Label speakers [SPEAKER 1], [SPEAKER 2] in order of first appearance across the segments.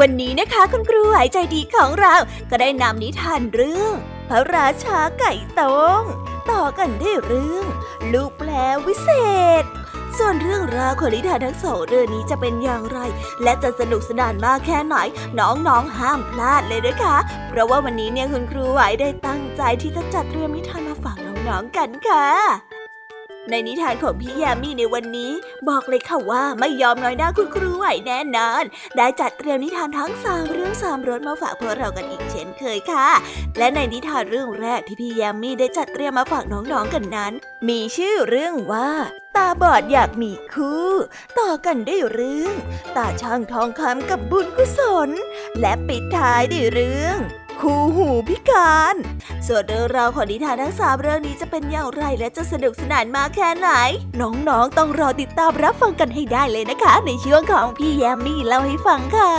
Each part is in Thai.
[SPEAKER 1] วันนี้นะคะคุณครูหายใจดีของเราก็ได้นำนิทานเรื่อง พระราชาไก่ตงต่อกันได้เรื่อง ลูกแปลวิเศษ ส่วนเรื่องราวของนิทานทั้งสองเรื่องนี้จะเป็นอย่างไร และจะสนุกสนานมากแค่ไหน น้องๆห้ามพลาดเลยนะคะ เพราะว่าวันนี้เนี่ยคุณครูไหวได้ตั้งใจที่จะจัดเตรียมนิทานมาฝากน้องๆกันค่ะ ในนิทานของพี่ยามีในวันนี้ บอกเลยค่ะว่าไม่ยอมน้อยหน้าคุณครูไหวแน่นอน ได้จัดเตรียมนิทานทั้งสามเรื่องสามรสมาฝากพวกเรากันอีกเช่นเคยค่ะ และในนิทานเรื่องแรกที่พี่ยามีได้จัดเตรียมมาฝากน้องๆกันนั้น มีชื่อเรื่องว่าตาบอดอยากมีคู่ ต่อกันได้เรื่อง ตาช่างทองคำกับบุญกุศล และปิดท้ายด้วยเรื่อง คู่หูพิการ ส่วนเรื่องราวของนิทานทั้งสามเรื่องนี้จะเป็นอย่างไรและจะสนุกสนานมากแค่ไหน น้องๆต้องรอติดตามรับฟังกันให้ได้เลยนะคะ ในช่วงของพี่แยมมี่เล่าให้ฟังค่ะ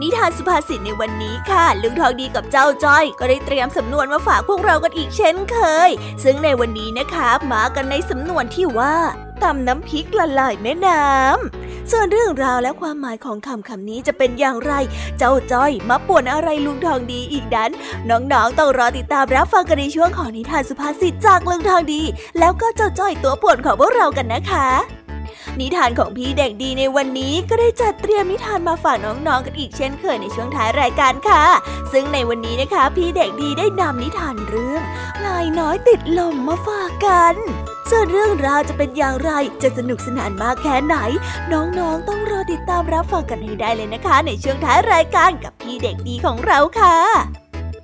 [SPEAKER 1] นิทานสุภาษิตในวันนี้ค่ะ ลุงทองดีกับเจ้าจ้อย ก็ได้เตรียมสำนวนมาฝากพวกเรากันอีกเช่นเคย ซึ่งในวันนี้นะคะมากันในสำนวนที่ว่า ตำน้ำพริกละลายแม่น้ำส่วนเรื่องราวและความหมายของคำคำนี้จะเป็นอย่างไร เจ้าจ้อยมาป่วนอะไรลุงทองดีอีกนั้น น้องๆต้องรอติดตามรับฟังกันในช่วงของนิทานสุภาษิตจากลุงทองดี แล้วก็เจ้าจ้อยตัวป่วนของพวกเรากันนะคะ นิทานของพี่เด็กดีในวันนี้ก็ได้จัดเตรียมนิทานมาฝากน้องๆกันอีกเช่นเคยในช่วงท้ายรายการค่ะ ซึ่งในวันนี้นะคะ พี่เด็กดีได้นำนิทานเรื่องลายน้อยติดลมมาฝากกันส่วนเรื่องราวจะเป็นอย่างไร จะสนุกสนานมากแค่ไหน น้องๆ ต้องรอติดตามรับฟังกันให้ได้เลยนะคะ ในช่วงท้ายรายการกับพี่เด็กดีของเราค่ะ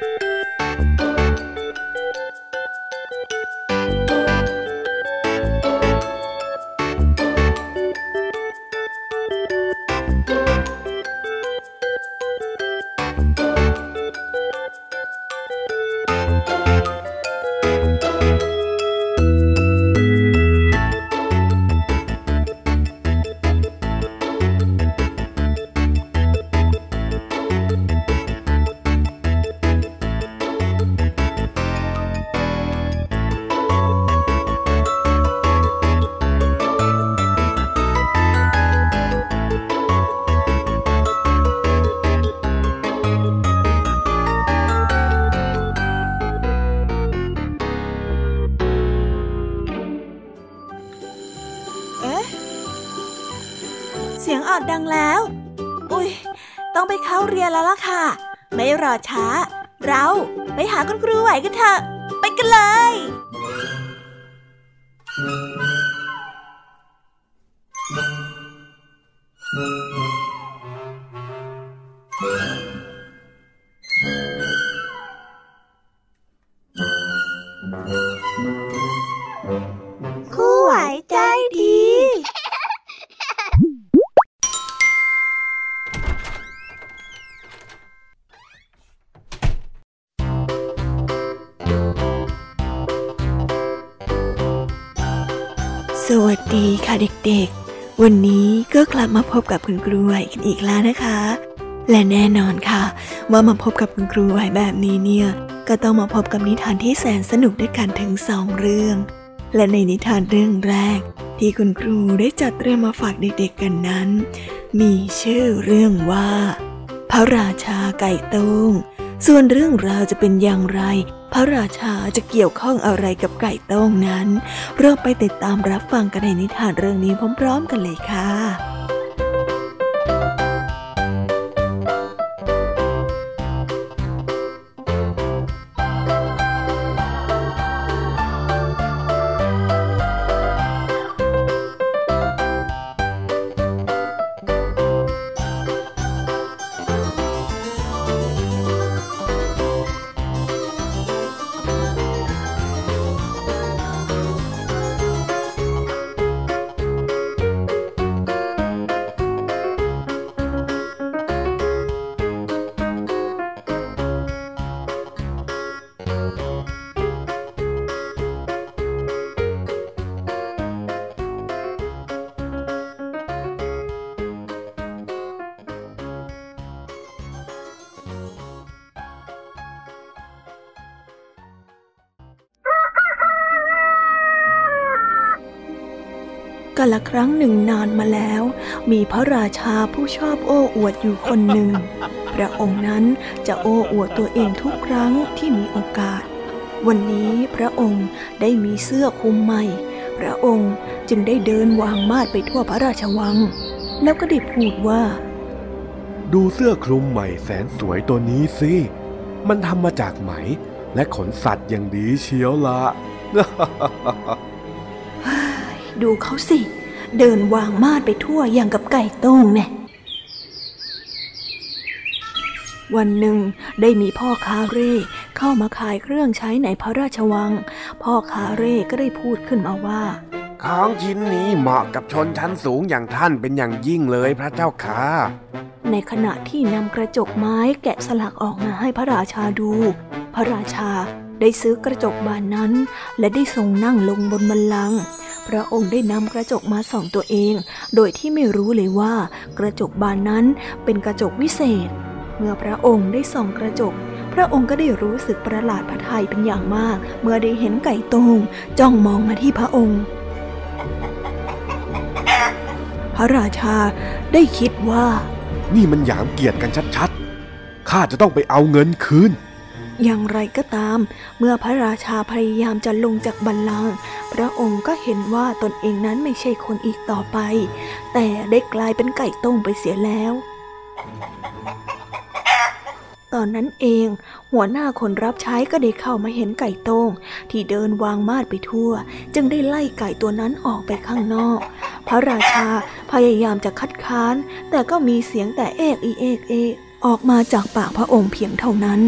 [SPEAKER 2] thank you ไม่รอช้า เราไปหาคุณครูไหวกันเถอะ ไปกันเลย
[SPEAKER 1] วันนี้ก็กลับมาพบกับคุณครูไหวกันอีกแล้วนะคะ และแน่นอนค่ะ ว่ามาพบกับคุณครูไหวแบบนี้เนี่ย ก็ต้องมาพบกับนิทานที่แสนสนุกด้วยกันถึงสองเรื่อง และในนิทานเรื่องแรก ที่คุณครูได้จัดเตรียมมาฝากเด็กๆกันนั้น มีชื่อเรื่องว่า พระราชาไก่ต้ง ส่วนเรื่องราวจะเป็นอย่างไร พระราชาจะเกี่ยวข้องอะไรกับไก่ต้งนั้น เราไปติดตามรับฟังกันในนิทานเรื่องนี้พร้อม ๆ กันเลยค่ะ กละครั้งหนึ่งนานมาแล้ว มีพระราชาผู้ชอบโอ้อวดอยู่คนหนึ่ง พระองค์นั้นจะโอ้อวดตัวเองทุกครั้งที่มีโอกาส วันนี้พระองค์ได้มีเสื้อคลุมใหม่ พระองค์จึงได้เดินวางมาดไปทั่วพระราชวัง แล้วก็ได้พูดว่า
[SPEAKER 3] ดูเสื้อคลุมใหม่แสนสวยตัวนี้สิ มันทำมาจากไหม และขนสัตว์อย่างดีเชียวละ
[SPEAKER 1] ดูเขาสิ เดินวางมาดไปทั่วอย่างกับไก่ต้งแน่วันหนึ่งได้มีพ่อคาเร่เข้ามาขายเครื่องใช้ในพระราชวัง พ่อคาเร่ก็ได้พูดขึ้นมาว่า
[SPEAKER 3] ของชิ้นนี้เหมาะกับชนชั้นสูงอย่างท่านเป็นอย่างยิ่งเลยพระเจ้าค่ะ
[SPEAKER 1] ในขณะที่นำกระจกไม้แกะสลักออกมาให้พระราชาดู พระราชาได้ซื้อกระจกบานนั้น และได้ทรงนั่งลงบนบันลังก์ พระองค์ได้นำกระจกมาส่องตัวเอง โดยที่ไม่รู้เลยว่ากระจกบานนั้นเป็นกระจกวิเศษ เมื่อพระองค์ได้ส่องกระจก พระองค์ก็ได้รู้สึกประหลาดพระทัยเป็นอย่างมาก เมื่อได้เห็นไก่ตงจ้องมองมาที่พระองค์ พระราชาได้คิดว่า
[SPEAKER 3] นี่มันหยามเกียรติกันชัดๆข้าจะต้องไปเอาเงินคืน
[SPEAKER 1] อย่างไรก็ตาม เมื่อพระราชาพยายามจะลงจากบัลลังก์พระองค์ก็เห็นว่าตนเองนั้นไม่ใช่คนอีกต่อไป แต่ได้กลายเป็นไก่ต้มไปเสียแล้ว ตอนนั้นเอง หัวหน้าคนรับใช้ก็ได้เข้ามาเห็นไก่ต้งที่เดินวางมาดไปทั่ว จึงได้ไล่ไก่ตัวนั้นออกไปข้างนอก พระราชาพยายามจะคัดค้าน แต่ก็มีเสียงแต่เอกอีเอกเอกออกมาจากปากพระองค์เพียงเท่านั้น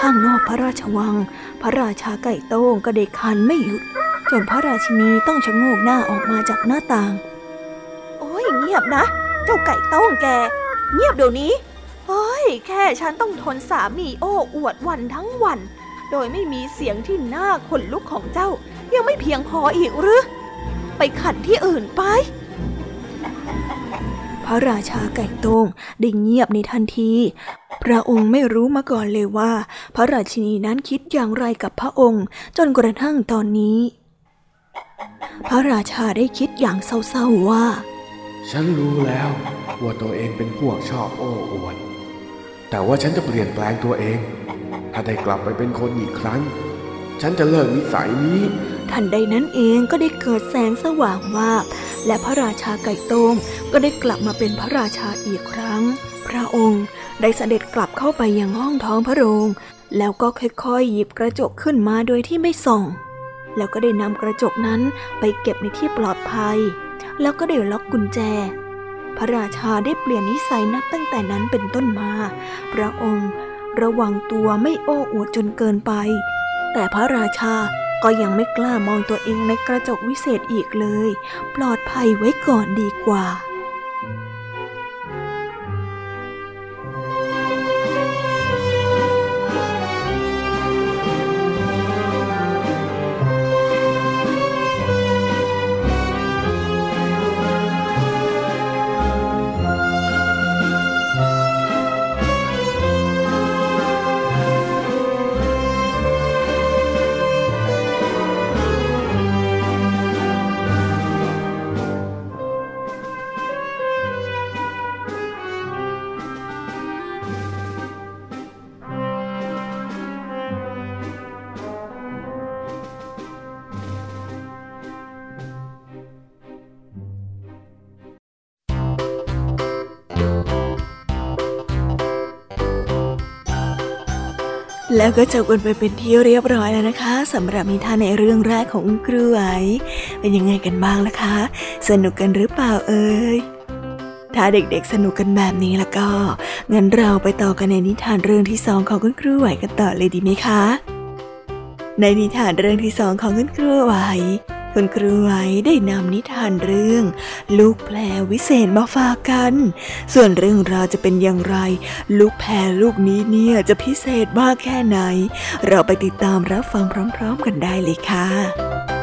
[SPEAKER 1] ข้างนอกพระราชวัง พระราชาไก่โต้งก็ได้คันไม่หยุด จนพระราชินีต้องชะโงกหน้าออกมาจากหน้าต่าง
[SPEAKER 4] โอ้ยเงียบนะ เจ้าไก่โต้งแก เงียบเดี๋ยวนี้เฮ้ย แค่ฉันต้องทนสามีโอ้อวดวันทั้งวัน โดยไม่มีเสียงที่น่าขนลุกของเจ้า ยังไม่เพียงพออีกหรือ ไปขันที่อื่นไป
[SPEAKER 1] ระราชาไก่ต้งได้เงียบในทันที พระองค์ไม่รู้มาก่อนเลยว่า พระราชินีนั้นคิดอย่างไรกับพระองค์ จนกระทั่งตอนนี้ พระราชาได้คิดอย่างเศร้าๆว่า
[SPEAKER 3] ฉันรู้แล้วว่าตัวเองเป็นพวกชอบโอ้อวด แต่ว่าฉันจะเปลี่ยนแปลงตัวเอง ถ้าได้กลับไปเป็นคนอีกครั้ง ฉันจะเลิกนิสัยนี้
[SPEAKER 1] ทันใดนั้นเองก็ได้เกิดแสงสว่างวาบและพระราชาไก่ต้งก็ได้กลับมาเป็นพระราชาอีกครั้ง พระองค์ได้เสด็จกลับเข้าไปยังห้องท้องพระโรง แล้วก็ค่อยๆ หยิบกระจกขึ้นมาโดยที่ไม่ส่อง แล้วก็ได้นำกระจกนั้นไปเก็บในที่ปลอดภัย แล้วก็ได้ล็อกกุญแจ พระราชาได้เปลี่ยนนิสัยนับตั้งแต่นั้นเป็นต้นมา พระองค์ระวังตัวไม่โอ้อวดจนเกินไป แต่พระราชา ก็ยังไม่กล้ามองตัวเองในกระจกวิเศษอีกเลย ปลอดภัยไว้ก่อนดีกว่า แล้วก็จบกันไปเป็นที่เรียบร้อยแล้วนะคะสำหรับนิทานในเรื่องแรกของครูไหวเป็นยังไงกันบ้างล่ะคะ สนุกกันหรือเปล่าเอ่ยถ้าเด็กๆสนุกกันแบบนี้แล้วก็ งั้นเราไปต่อกันในนิทานเรื่องที่สองของคุณครูไหวกันต่อเลยดีไหมคะ ในนิทานเรื่องที่สองของคุณครูไหว คุณครูไห้ได้นำนิทานเรื่อง ลูกแพรวิเศษมาฝากกัน ส่วนเรื่องราวจะเป็นอย่างไร ลูกแพรลูกนี้เนี่ยจะพิเศษมากแค่ไหน เราไปติดตามรับฟังพร้อม ๆ กันได้เลยค่ะ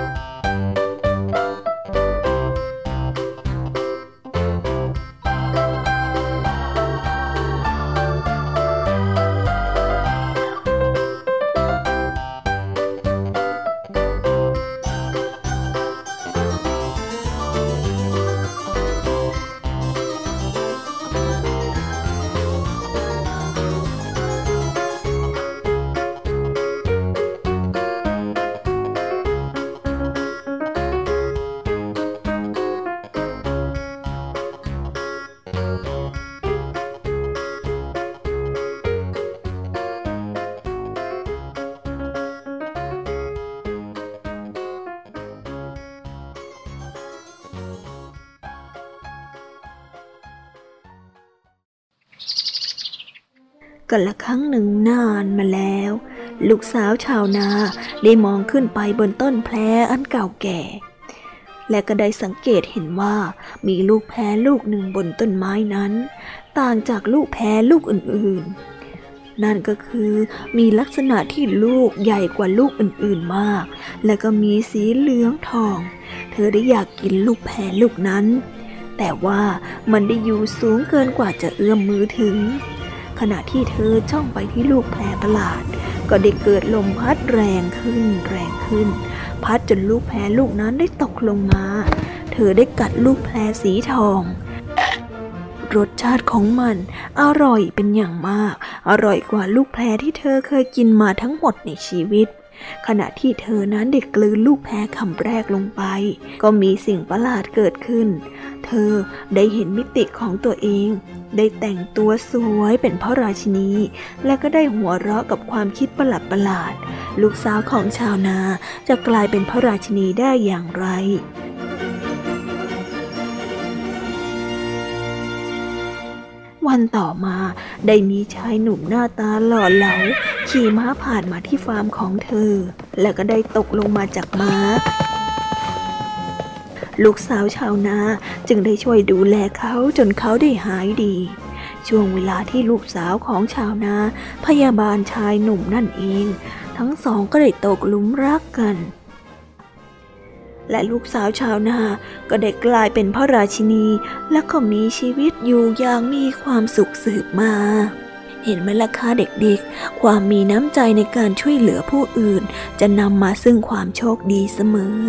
[SPEAKER 1] กันละครั้งหนึ่งนานมาแล้ว ลูกสาวชาวนาได้มองขึ้นไปบนต้นแพรอันเก่าแก่ และก็ได้สังเกตเห็นว่ามีลูกแพรลูกหนึ่งบนต้นไม้นั้น ต่างจากลูกแพรลูกอื่นๆ นั่นก็คือมีลักษณะที่ลูกใหญ่กว่าลูกอื่นๆมาก และก็มีสีเหลืองทอง เธอได้อยากกินลูกแพรลูกนั้น แต่ว่ามันได้อยู่สูงเกินกว่าจะเอื้อมมือถึง ขณะที่เธอจ้องไปที่ลูกแพรประหลาด ก็ได้เกิดลมพัดแรงขึ้น แรงขึ้น พัดจนลูกแพรลูกนั้นได้ตกลงมา เธอได้กัดลูกแพรสีทองรสชาติของมันอร่อยเป็นอย่างมาก อร่อยกว่าลูกแพรที่เธอเคยกินมาทั้งหมดในชีวิต ขณะที่เธอนั้นเด็กกลืนลูกแพรคำแรกลงไป ก็มีสิ่งประหลาดเกิดขึ้น เธอได้เห็นมิติของตัวเอง ได้แต่งตัวสวยเป็นพระราชินี และก็ได้หัวเราะกับความคิดประหลาดประหลาด ลูกสาวของชาวนาจะกลายเป็นพระราชินีได้อย่างไร วันต่อมา ได้มีชายหนุ่มหน้าตาหล่อเหลาขี่ม้าผ่านมาที่ฟาร์มของเธอ แล้วก็ได้ตกลงมาจากม้า ลูกสาวชาวนาจึงได้ช่วยดูแลเขาจนเขาได้หายดี ช่วงเวลาที่ลูกสาวของชาวนา พยาบาลชายหนุ่มนั่นเอง ทั้งสองก็ได้ตกลุมรักกัน และลูกสาวชาวนาก็ได้กลายเป็นพระราชินีและก็มีชีวิตอยู่อย่างมีความสุขสืบมาเห็นไหมล่ะคะเด็กๆ ความมีน้ำใจในการช่วยเหลือผู้อื่น จะนำมาซึ่งความโชคดีเสมอ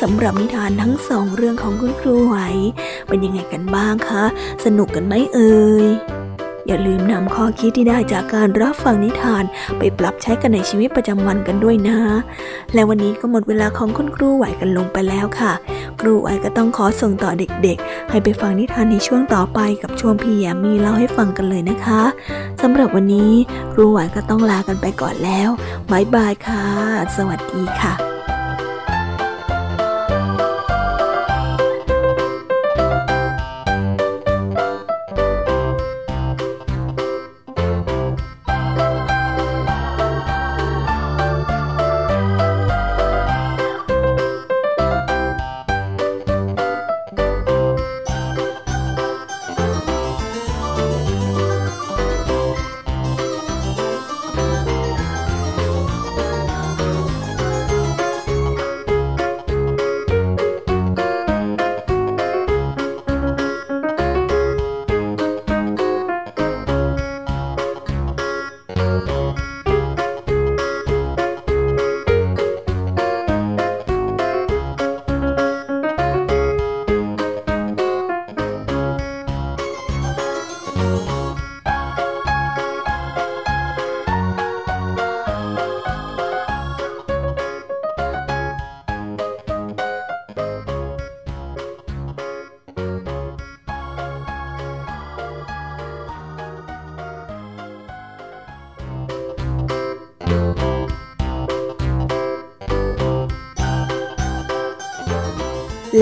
[SPEAKER 1] สำหรับนิทานทั้งสองเรื่องของคุณครูไหว เป็นยังไงกันบ้างคะ สนุกกันไหมเอ่ยอย่าลืมนำข้อคิดที่ได้จากการรับฟังนิทานไปปรับใช้กันในชีวิตประจำวันกันด้วยนะ และวันนี้ก็หมดเวลาของคุณครูไหวกันลงไปแล้วค่ะ ครูไหวก็ต้องขอส่งต่อเด็กๆ ให้ไปฟังนิทานในช่วงต่อไปกับช่วงพี่แยมมีเล่าให้ฟังกันเลยนะคะสำหรับวันนี้ ครูไหวก็ต้องลากันไปก่อนแล้วบายบายค่ะ สวัสดีค่ะ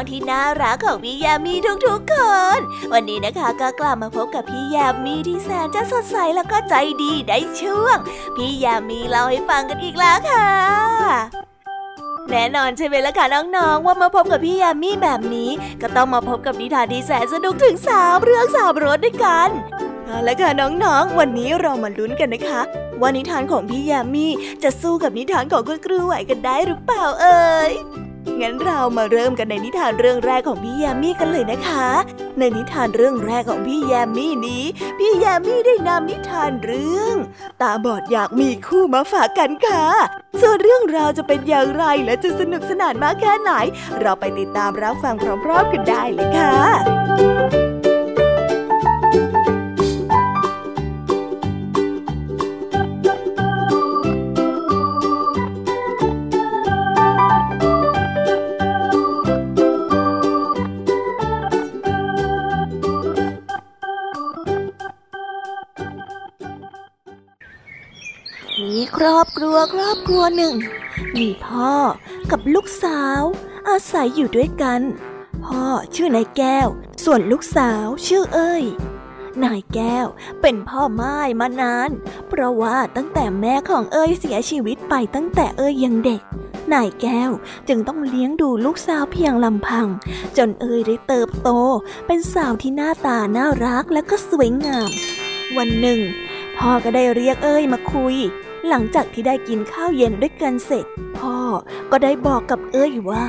[SPEAKER 1] องๆที่น่ารักของพี่ยามีทุกๆคน วันนี้นะคะก็กลับมาพบกับพี่ยามีที่แสนจะสดใสแล้วก็ใจดีได้ช่วง พี่ยามีเล่าให้ฟังกันอีกแล้วค่ะแน่นอนใช่ไหมล่ะคะน้องๆ ว่ามาพบกับพี่ยามีแบบนี้ ก็ต้องมาพบกับนิทานที่แสนสนุกถึงสามเรื่องสามรสด้วยกันเอาละค่ะน้องๆ วันนี้เรามาลุ้นกันนะคะว่านิทานของพี่ยามีจะสู้กับนิทานของคุณครูไหวกันได้หรือเปล่าเอ่ย งั้นเรามาเริ่มกันในนิทานเรื่องแรกของพี่ยามีกันเลยนะคะ ในนิทานเรื่องแรกของพี่ยามีนี้ พี่ยามีได้นำนิทานเรื่อง ตาบอดอยากมีคู่มาฝากกันค่ะ ส่วนเรื่องราวจะเป็นอย่างไรและจะสนุกสนานมากแค่ไหน เราไปติดตามรับฟังพร้อมๆกันได้เลยค่ะ รอบครัวครอบครัวหนึ่ง มีพ่อกับลูกสาว อาศัยอยู่ด้วยกัน พ่อชื่อนายแก้ว ส่วนลูกสาวชื่อเอ้ยนายแก้วเป็นพ่อไม้มานาน เพราะว่าตั้งแต่แม่ของเอ้ยเสียชีวิตไปตั้งแต่เอ้ยยังเด็ก นายแก้วจึงต้องเลี้ยงดูลูกสาวเพียงลำพัง จนเอ้ยได้เติบโต เป็นสาวที่หน้าตาน่ารักและก็สวยงาม วันหนึ่งพ่อก็ได้เรียกเอ้ยมาคุย หลังจากที่ได้กินข้าวเย็นด้วยกันเสร็จ พ่อก็ได้บอกกับเอ้ยว่า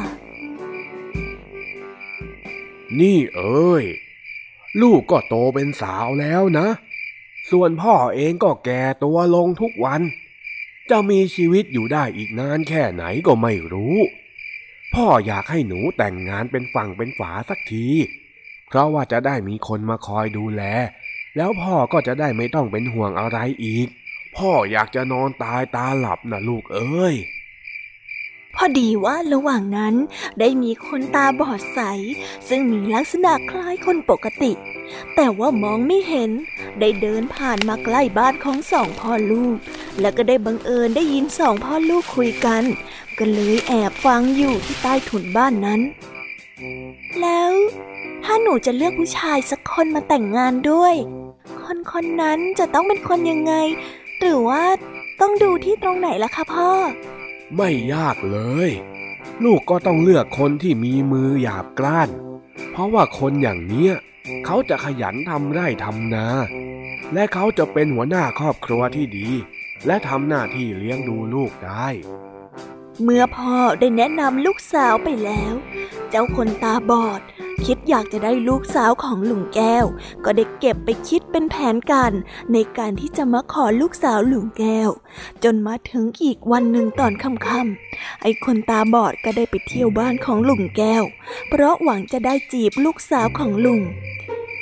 [SPEAKER 3] นี่เอ้ย ลูกก็โตเป็นสาวแล้วนะ ส่วนพ่อเองก็แก่ตัวลงทุกวัน จะมีชีวิตอยู่ได้อีกนานแค่ไหนก็ไม่รู้ พ่ออยากให้หนูแต่งงานเป็นฝั่งเป็นฝาสักที เพราะว่าจะได้มีคนมาคอยดูแล แล้วพ่อก็จะได้ไม่ต้องเป็นห่วงอะไรอีก พ่ออยากจะนอนตายตาหลับนะลูกเอ้ย
[SPEAKER 1] พอดีว่าระหว่างนั้นได้มีคนตาบอดใส ซึ่งมีลักษณะคล้ายคนปกติ แต่ว่ามองไม่เห็น ได้เดินผ่านมาใกล้บ้านของสองพ่อลูก แล้วก็ได้บังเอิญได้ยินสองพ่อลูกคุยกัน ก็เลยแอบฟังอยู่ที่ใต้ถุนบ้านนั้น แล้วถ้าหนูจะเลือกผู้ชายสักคนมาแต่งงานด้วย คนคนนั้นจะต้องเป็นคนยังไง หรือว่าต้องดูที่ตรงไหนล่ะคะพ่อ
[SPEAKER 3] ไม่ยากเลย ลูกก็ต้องเลือกคนที่มีมือหยาบกล้าน เพราะว่าคนอย่างเนี้ยเขาจะขยันทำไร่ทำนา และเขาจะเป็นหัวหน้าครอบครัวที่ดี และทำหน้าที่เลี้ยงดูลูกได้
[SPEAKER 1] เมื่อพ่อได้แนะนำลูกสาวไปแล้ว เจ้าคนตาบอด คิดอยากจะได้ลูกสาวของลุงแก้ว ก็ได้เก็บไปคิดเป็นแผนการในการที่จะมาขอลูกสาวลุงแก้ว จนมาถึงอีกวันหนึ่งตอนค่ำๆไอ้คนตาบอดก็ได้ไปเที่ยวบ้านของลุงแก้ว เพราะหวังจะได้จีบลูกสาวของลุง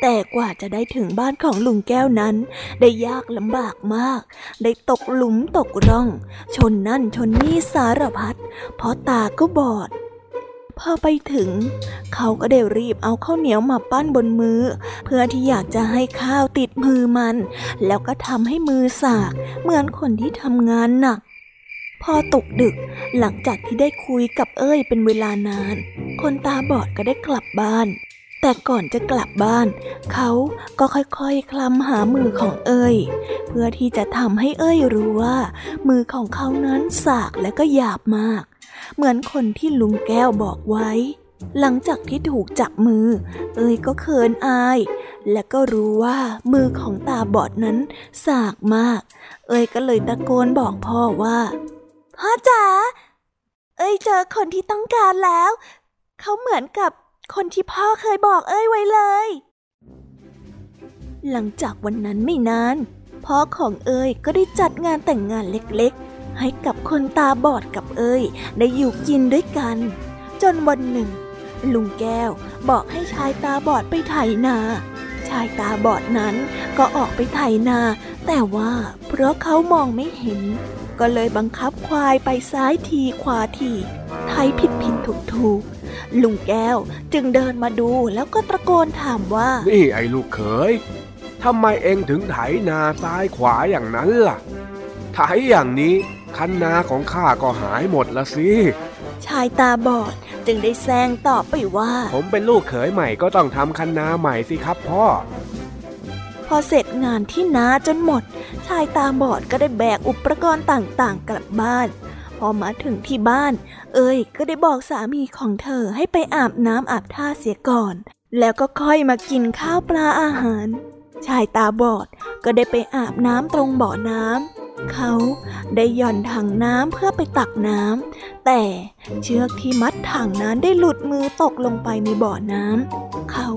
[SPEAKER 1] แต่กว่าจะได้ถึงบ้านของลุงแก้วนั้น ได้ยากลำบากมาก ได้ตกหลุมตกร่อง ชนนั่นชนนี่สารพัดเพราะตาก็บอดพอไปถึง เขาก็ได้รีบเอาข้าวเหนียวมาปั้นบนมือ เพื่อที่อยากจะให้ข้าวติดมือมัน แล้วก็ทำให้มือสาก เหมือนคนที่ทำงานหนัก พอตกดึกหลังจากที่ได้คุยกับเอ้ยเป็นเวลานาน คนตาบอดก็ได้กลับบ้าน แต่ก่อนจะกลับบ้าน เขาก็ค่อยๆคลำหามือของเอ้ยเพื่อที่จะทำให้เอ้ยรู้ว่า มือของเขานั้นสากและก็หยาบมาก เหมือนคนที่ลุงแก้วบอกไว้ หลังจากที่ถูกจับมือ เอ้ยก็เขินอาย และก็รู้ว่ามือของตาบอดนั้นสากมาก เอ้ยก็เลยตะโกนบอกพ่อว่า พ่อจ๋าเอ้ยเจอคนที่ต้องการแล้ว เขาเหมือนกับ คนที่พ่อเคยบอกเอ้ยไว้เลย หลังจากวันนั้นไม่นาน พ่อของเอ้ยก็ได้จัดงานแต่งงานเล็กๆ ให้กับคนตาบอดกับเอ้ยได้อยู่กินด้วยกัน จนวันหนึ่ง ลุงแก้วบอกให้ชายตาบอดไปไถนา ชายตาบอดนั้นก็ออกไปไถนา แต่ว่าเพราะเขามองไม่เห็น ก็เลยบังคับควายไปซ้ายทีขวาทีไทยผิดผิดถูกถูกลุงแก้วจึงเดินมาดูแล้วก็ตะโกนถามว่า
[SPEAKER 3] นี่ไอ้ลูกเขยทำไมเองถึงไถนาซ้ายขวาอย่างนั้นล่ะ ไถอย่างนี้คันนาของข้าก็หายหมดละสิ
[SPEAKER 1] ชายตาบอดจึงได้แซงตอบไปว่า
[SPEAKER 3] ผมเป็นลูกเขยใหม่ก็ต้องทำคันนาใหม่สิครับพ่อ
[SPEAKER 1] พอเสร็จ งานที่นาจนหมด ชายตาบอดก็ได้แบกอุปกรณ์ต่างๆ กลับบ้าน พอมาถึงที่บ้าน เอ้ยก็ได้บอกสามีของเธอให้ไปอาบน้ำอาบท่าเสียก่อน แล้วก็ค่อยมากินข้าวปลาอาหาร ชายตาบอดก็ได้ไปอาบน้ำตรงบ่อน้ำ เขาได้หย่อนถังน้ำเพื่อไปตักน้ำแต่เชือกที่มัดถังนั้นได้หลุดมือตกลงไปในบ่อน้ำเขา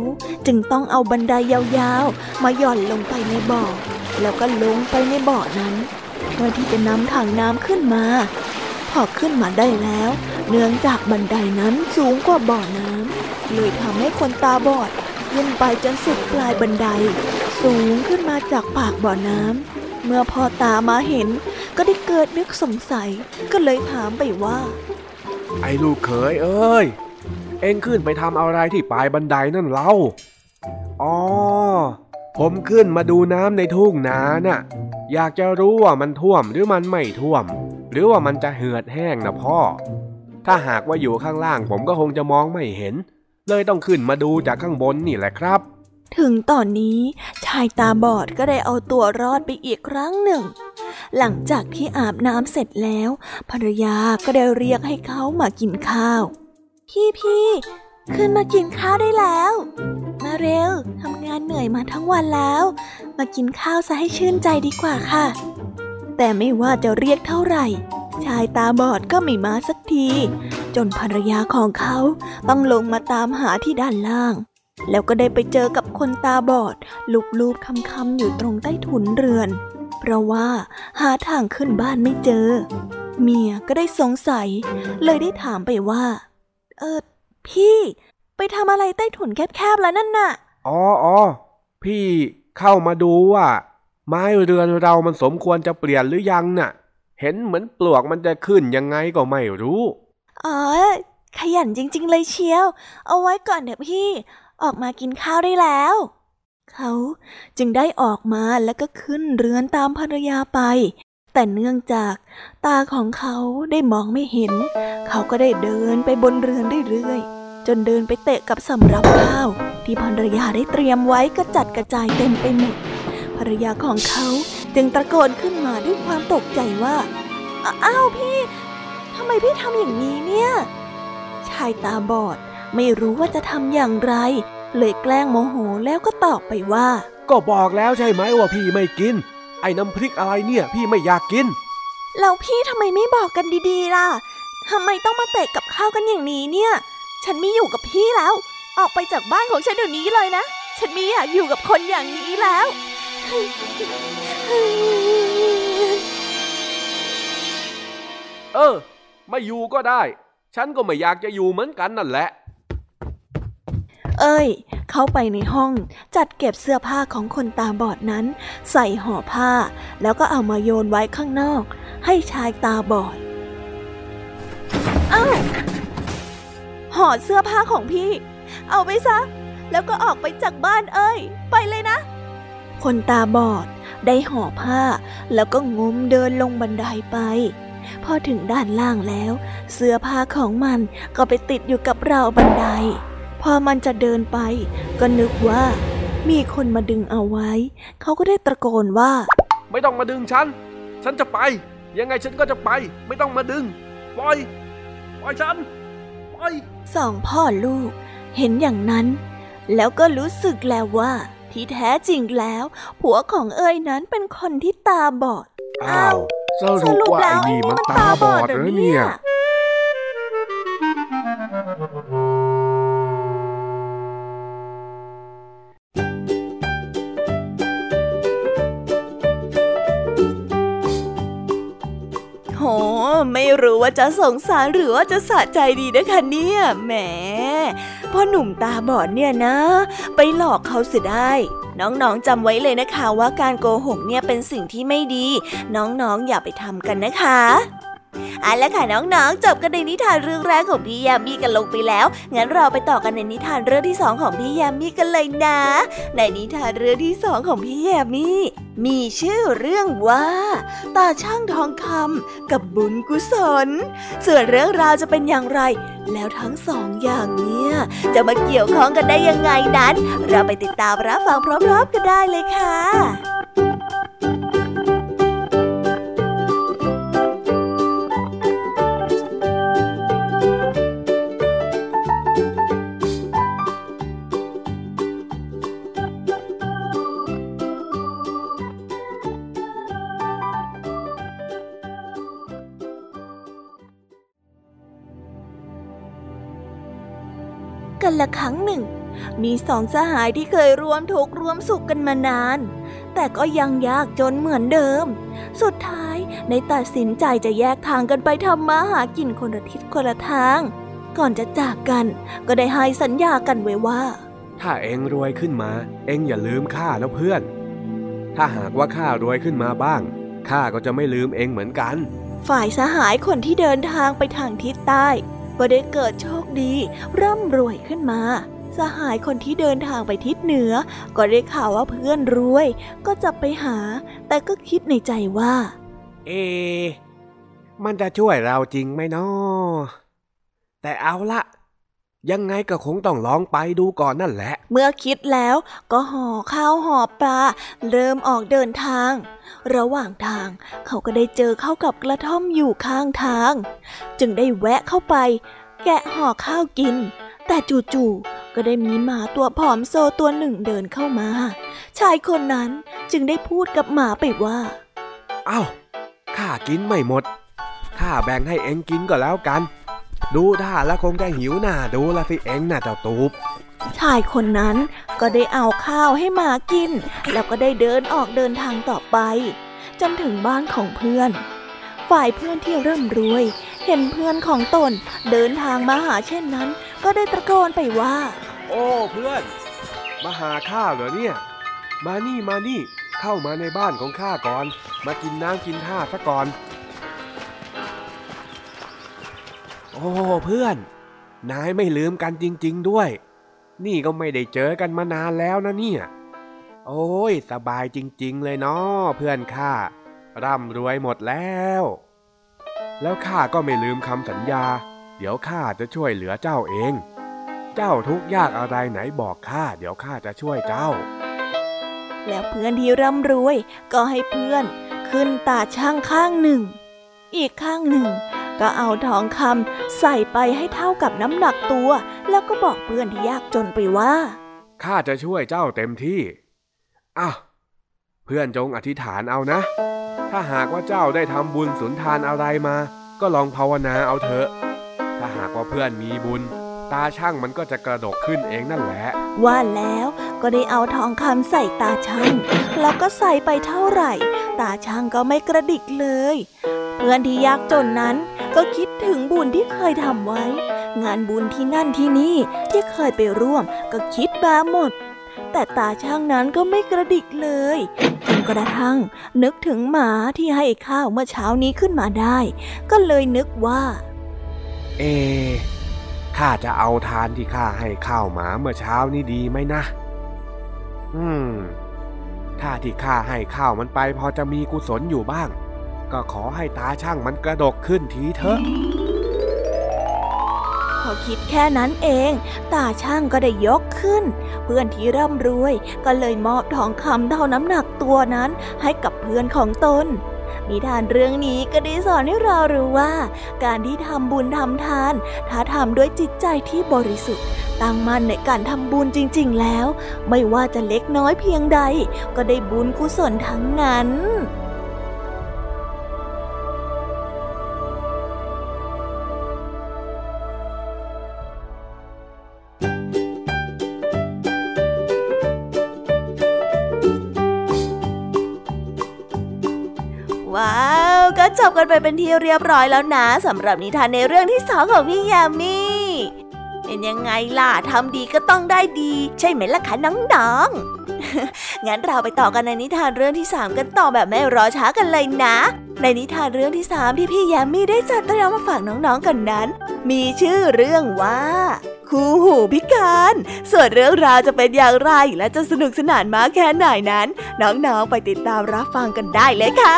[SPEAKER 1] จึงต้องเอาบันไดยาวๆ มาหย่อนลงไปในบ่อ แล้วก็ลงไปในบ่อนั้น เพื่อที่จะนำถังน้ำขึ้นมา พอขึ้นมาได้แล้ว เนื่องจากบันไดนั้นสูงกว่าบ่อน้ำเลยทำให้คนตาบอดขึ้นไปจนสุดปลายบันได สูงขึ้นมาจากปากบ่อน้ำ เมื่อพ่อตามาเห็น ก็ได้เกิดนึกสงสัย ก็เลยถามไปว่า
[SPEAKER 3] ไอ้ลูกเขยเอ้ย เอ็งขึ้นไปทำอะไรที่ปลายบันไดนั่นเล่า อ๋อ ผมขึ้นมาดูน้ำในทุ่งนาน่ะ อยากจะรู้ว่ามันท่วมหรือมันไม่ท่วม หรือว่ามันจะเหือดแห้งนะพ่อ ถ้าหากว่าอยู่ข้างล่างผมก็คงจะมองไม่เห็น เลยต้องขึ้นมาดูจากข้างบนนี่แหละครับ
[SPEAKER 1] ถึงตอนนี้ชายตาบอดก็ได้เอาตัวรอดไปอีกครั้งหนึ่ง หลังจากที่อาบน้ำเสร็จแล้ว ภรรยาก็ได้เรียกให้เขามากินข้าว พี่พี่ขึ้นมากินข้าวได้แล้ว มาเร็วทำงานเหนื่อยมาทั้งวันแล้ว มากินข้าวซะให้ชื่นใจดีกว่าค่ะ แต่ไม่ว่าจะเรียกเท่าไหร่ ชายตาบอดก็ไม่มาสักที จนภรรยาของเขาต้องลงมาตามหาที่ด้านล่าง แล้วก็ได้ไปเจอกับคนตาบอดลูบๆคำๆอยู่ตรงใต้ถุนเรือน เพราะว่าหาทางขึ้นบ้านไม่เจอ เมียก็ได้สงสัย เลยได้ถามไปว่า เออ พี่ ไปทำอะไรใต้ถุนแคบๆแล้วนั่นน่ะ
[SPEAKER 3] อ๋ออ๋อพี่เข้ามาดูว่า ไม้เรือนเรามันสมควรจะเปลี่ยนหรือยังน่ะ เห็นเหมือนปลวกมันจะขึ้นยังไงก็ไม่รู้
[SPEAKER 1] อ๋อขยันจริง ๆ เลยเชียว เอาไว้ก่อนเถอะพี่ ออกมากินข้าวได้แล้ว เขาจึงได้ออกมาแล้วก็ขึ้นเรือนตามภรรยาไป แต่เนื่องจากตาของเขาได้มองไม่เห็น เขาก็ได้เดินไปบนเรือนเรื่อยๆจนเดินไปเตะกับสำรับข้าวที่ภรรยาได้เตรียมไว้กระจัดกระจายเต็มไปหมดภรรยาของเขาจึงตะโกนขึ้นมาด้วยความตกใจว่า อ้าวพี่ทำไมพี่ทำอย่างนี้เนี่ย ชายตาบอด ไม่รู้ว่าจะทำอย่างไร เลยแกล้งโมโหแล้วก็ตอบไปว่า
[SPEAKER 3] ก็บอกแล้วใช่ไหมว่าพี่ไม่กิน ไอ้น้ำพริกอะไรเนี่ยพี่ไม่อยากกิน
[SPEAKER 1] แล้วพี่ทำไมไม่บอกกันดีๆล่ะทำไมต้องมาเตะกับข้าวกันอย่างนี้เนี่ย ฉันไม่อยู่กับพี่แล้ว ออกไปจากบ้านของฉันเดี๋ยวนี้เลยนะ ฉันไม่อยากอยู่กับคนอย่างนี้แล้ว
[SPEAKER 3] เออ ไม่อยู่ก็ได้ ฉันก็ไม่อยากจะอยู่เหมือนกันนั่นแหละ
[SPEAKER 1] เอ้ย เข้าไปในห้องจัดเก็บเสื้อผ้าของคนตาบอดนั้น ใส่ห่อผ้า แล้วก็เอามาโยนไว้ข้างนอก ให้ชายตาบอด เอ้า ห่อเสื้อผ้าของพี่ เอาไปซะ แล้วก็ออกไปจากบ้านเอ้ย ไปเลยนะ คนตาบอดได้ห่อผ้า แล้วก็งมเดินลงบันไดไปพอถึงด้านล่างแล้ว เสื้อผ้าของมันก็ไปติดอยู่กับราวบันได พอมันจะเดินไป ก็นึกว่า มีคนมาดึงเอาไว้ เขาก็ได้ตะโกนว่า
[SPEAKER 3] ไม่ต้องมาดึงฉัน ฉันจะไป ยังไงฉันก็จะไป ไม่ต้องมาดึง ปล่อย ปล่อยฉัน ปล่อย
[SPEAKER 1] สองพ่อลูก เห็นอย่างนั้น แล้วก็รู้สึกแล้วว่า ที่แท้จริงแล้ว ผัวของเอ้ยนั้นเป็นคนที่ตาบอด
[SPEAKER 3] อ้าวสรุปว่าไอ้นี่มันตาบอดเหรอเนี่ย
[SPEAKER 5] ไม่รู้ว่าจะสงสารหรือว่าจะสะใจดีนะคะเนี่ยแหม
[SPEAKER 6] พ่อหนุ่มตาบอดเนี่ยนะ ไปหลอกเขาเสียได้น้องๆจำไว้เลยนะคะว่าการโกหกเนี่ยเป็นสิ่งที่ไม่ดี น้องๆอย่าไปทำกันนะคะ
[SPEAKER 1] เอาละค่ะน้องๆจบกันในนิทานเรื่องแรกของพี่ยามีกันลงไปแล้ว งั้นเราไปต่อกันในนิทานเรื่องที่สองของพี่ยามีกันเลยนะ ในนิทานเรื่องที่สองของพี่ยามีมีชื่อเรื่องว่า ตาช่างทองคำกับบุญกุศล ส่วนเรื่องราวจะเป็นอย่างไร แล้วทั้งสองอย่างเนี้ยจะมาเกี่ยวข้องกันได้ยังไงนั้น เราไปติดตามรับฟังพร้อมๆกันได้เลยค่ะ กันละครั้งหนึ่ง มีสองสหายที่เคยร่วมทุกข์ร่วมสุขกันมานาน แต่ก็ยังยากจนเหมือนเดิม สุดท้ายในตัดสินใจจะแยกทางกันไปทำมาหากินคนละทิศคนละทาง ก่อนจะจากกันก็ได้ให้สัญญากันไว้ว่า
[SPEAKER 3] ถ้าเองรวยขึ้นมา เองอย่าลืมข้าแล้วเพื่อน ถ้าหากว่าข้ารวยขึ้นมาบ้างข้าก็จะไม่ลืมเองเหมือนกัน
[SPEAKER 1] ฝ่ายสหายคนที่เดินทางไปทางทิศใต้ ก็ได้เกิดโชคดี ร่ำรวยขึ้นมา สหายคนที่เดินทางไปทิศเหนือ ก็ได้ข่าวว่าเพื่อนรวย ก็จะไปหา แต่ก็คิดในใจว่า
[SPEAKER 3] เอ มันจะช่วยเราจริงไหมนาะแต่เอาละ ยังไงก็คงต้องลองไปดูก่อนนั่นแหละ
[SPEAKER 1] เมื่อคิดแล้วก็ห่อข้าวห่อปลา เริ่มออกเดินทาง ระหว่างทางเขาก็ได้เจอเข้ากับกระท่อมอยู่ข้างทาง จึงได้แวะเข้าไป แกะห่อข้าวกิน แต่จู่ๆก็ได้มีหมาตัวผอมโซตัวหนึ่งเดินเข้ามา ชายคนนั้นจึงได้พูดกับหมาไปว่า
[SPEAKER 3] เอา้าข้ากินไม่หมดข้าแบ่งให้เองกินก็แล้วกัน ดูท่าแล้วคงจะหิวหน้าดูละสิเอ็งน่ะเจ้าตูบ
[SPEAKER 1] ชายคนนั้นก็ได้เอาข้าวให้หมากิน แล้วก็ได้เดินออกเดินทางต่อไป จนถึงบ้านของเพื่อน ฝ่ายเพื่อนที่เริ่มรวย เห็นเพื่อนของตนเดินทางมาหาเช่นนั้น ก็ได้ตะโกนไปว่า
[SPEAKER 3] โอ้เพื่อน มาหาข้าวเหรอเนี่ย มานี่มานี่ เข้ามาในบ้านของข้าก่อน มากินน้ำกินท่าซะก่อน อ้เพื่อน นายไม่ลืมกันจริง ๆด้วย นี่ก็ไม่ได้เจอกันมานานแล้วนะเนี่ย โอ้ยสบายจริง ๆ เลยเนาะเพื่อนข้าร่ำรวยหมดแล้ว แล้วข้าก็ไม่ลืมคำสัญญา เดี๋ยวข้าจะช่วยเหลือเจ้าเอง เจ้าทุกยากอะไรไหนบอกข้าเดี๋ยวข้าจะช่วยเจ้า
[SPEAKER 1] แล้วเพื่อนที่ร่ำรวยก็ให้เพื่อนขึ้นตาช่างข้างหนึ่ง อีกข้างหนึ่ง ก็เอาทองคำใส่ไปให้เท่ากับน้ำหนักตัว แล้วก็บอกเพื่อนที่ยากจนไปว่า
[SPEAKER 3] ข้าจะช่วยเจ้าเต็มที่อะเพื่อนจงอธิษฐานเอานะ ถ้าหากว่าเจ้าได้ทำบุญสุนทานอะไรมา ก็ลองภาวนาเอาเถอะ ถ้าหากว่าเพื่อนมีบุญ ตาช่างมันก็จะกระดกขึ้นเองนั่นแหละ
[SPEAKER 1] ว่าแล้วก็ได้เอาทองคำใส่ตาช่าง แล้วก็ใส่ไปเท่าไหร่ ตาช่างก็ไม่กระดิกเลย เพื่อนที่ยากจนนั้นก็คิดถึงบุญที่เคยทำไว้ งานบุญที่นั่นที่นี่ที่เคยไปร่วมก็คิดมาหมด แต่ตาช่างนั้นก็ไม่กระดิกเลยจนกระทั่งนึกถึงหมาที่ให้ข้าวเมื่อเช้านี้ขึ้นมาได้ ก็เลยนึกว่า
[SPEAKER 3] เอข้าจะเอาทานที่ข้าให้ข้าวหมาเมื่อเช้านี้ดีไหมนะ อืม ถ้าที่ข้าให้ข้าวมันไปพอจะมีกุศลอยู่บ้าง ก็ขอให้ตาช่างมันกระดกขึ้นทีเถอะ
[SPEAKER 1] พอคิดแค่นั้นเอง ตาช่างก็ได้ยกขึ้น เพื่อนที่ร่ำรวยก็เลยมอบทองคำเท่าน้ำหนักตัวนั้นให้กับเพื่อนของตนนิทานเรื่องนี้ก็ได้สอนให้เรารู้ว่า การที่ทำบุญทำทาน ถ้าทำด้วยจิตใจที่บริสุทธิ์ ตั้งมั่นในการทำบุญจริง ๆ แล้ว ไม่ว่าจะเล็กน้อยเพียงใด ก็ได้บุญกุศลทั้งนั้น กันไปเป็นที่เรียบร้อยแล้วนะสำหรับนิทานในเรื่องที่สองของพี่ยามีเป็นยังไงล่ะทำดีก็ต้องได้ดี ใช่ไหมล่ะคะน้องๆ งั้นเราไปต่อกันในนิทานเรื่องที่สามกันต่อแบบไม่รอช้ากันเลยนะ ในนิทานเรื่องที่สามที่พี่ยมมี่ได้จัดเตรียมมาฝากน้องๆกันนั้น มีชื่อเรื่องว่าคู่หูพิการ ส่วนเรื่องราวจะเป็นอย่างไรและจะสนุกสนานมากแค่ไหนนั้น น้องๆไปติดตามรับฟังกันได้เลยค่ะ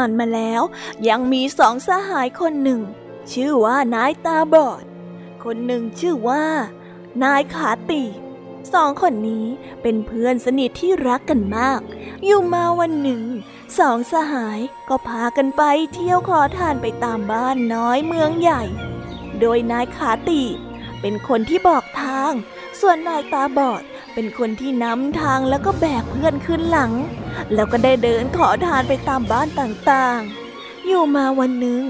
[SPEAKER 1] านมาแล้ว ยังมีสองสหายคนหนึ่ง ชื่อว่านายตาบอด คนหนึ่งชื่อว่า นายขาตีสองคนนี้เป็นเพื่อนสนิทที่รักกันมาก อยู่มาวันหนึ่ง สองสหายก็พากันไปเที่ยวขอทานไปตามบ้านน้อยเมืองใหญ่ โดยนายขาตีเป็นคนที่บอกทาง ส่วนนายตาบอด เป็นคนที่นำทางแล้วก็แบกเพื่อนขึ้นหลัง แล้วก็ได้เดินขอทานไปตามบ้านต่างๆ อยู่มาวันหนึ่ง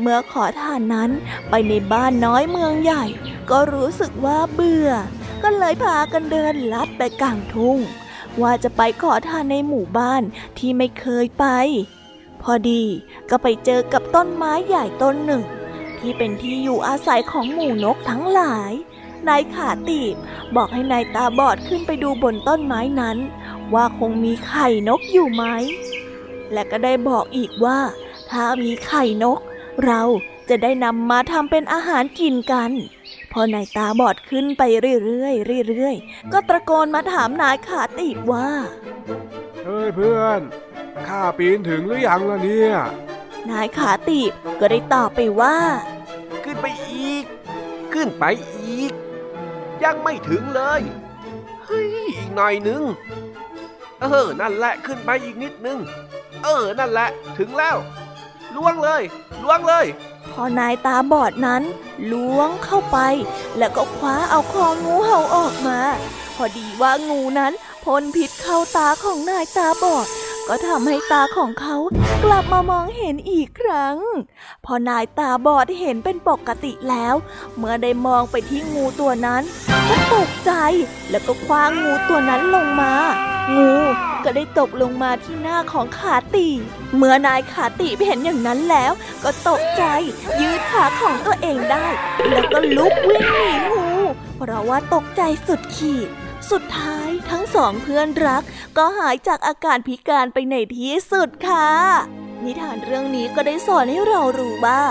[SPEAKER 1] เมื่อขอทานนั้นไปในบ้านน้อยเมืองใหญ่ ก็รู้สึกว่าเบื่อ ก็เลยพากันเดินลัดไปกลางทุ่ง ว่าจะไปขอทานในหมู่บ้านที่ไม่เคยไป พอดีก็ไปเจอกับต้นไม้ใหญ่ต้นหนึ่ง ที่เป็นที่อยู่อาศัยของหมู่นกทั้งหลาย นายขาตีบบอกให้นายตาบอดขึ้นไปดูบนต้นไม้นั้น ว่าคงมีไข่นกอยู่ไหม และก็ได้บอกอีกว่า ถ้ามีไข่นก เราจะได้นำมาทำเป็นอาหารกินกัน พอนายตาบอดขึ้นไปเรื่อยๆเรื่อยๆก็ตะโกนมาถามนายขาตีบว่า
[SPEAKER 3] เฮ้ยเพื่อนข้าปีนถึงหรือยังล่ะเนี่ย
[SPEAKER 1] นายขาตีบก็ได้ตอบไปว่า
[SPEAKER 7] ขึ้นไปอีก ขึ้นไปอีก ยังไม่ถึงเลย เฮ้ย อีกหน่อยนึง เออ นั่นแหละขึ้นไปอีกนิดนึง เออ นั่นแหละถึงแล้ว ล้วงเลย ล้วงเลย
[SPEAKER 1] พอนายตาบอดนั้น ล้วงเข้าไป แล้วก็คว้าเอาคองูเห่าออกมา พอดีว่างูนั้นพ่นพิษเข้าตาของนายตาบอด ก็ทำให้ตาของเขากลับมามองเห็นอีกครั้ง พอนายตาบอดเห็นเป็นปกติแล้ว เมื่อได้มองไปที่งูตัวนั้น ก็ตกใจแล้วก็คว้างงูตัวนั้นลงมา งูก็ได้ตกลงมาที่หน้าของขาตีเมื่อนายขาตีเห็นอย่างนั้นแล้ว ก็ตกใจยืดขาของตัวเองได้ แล้วก็ลุกวิ่งหนีงูเพราะว่าตกใจสุดขีด สุดท้ายทั้งสองเพื่อนรัก ก็หายจากอาการพิการไปในที่สุดค่ะ นิทานเรื่องนี้ก็ได้สอนให้เรารู้ว่า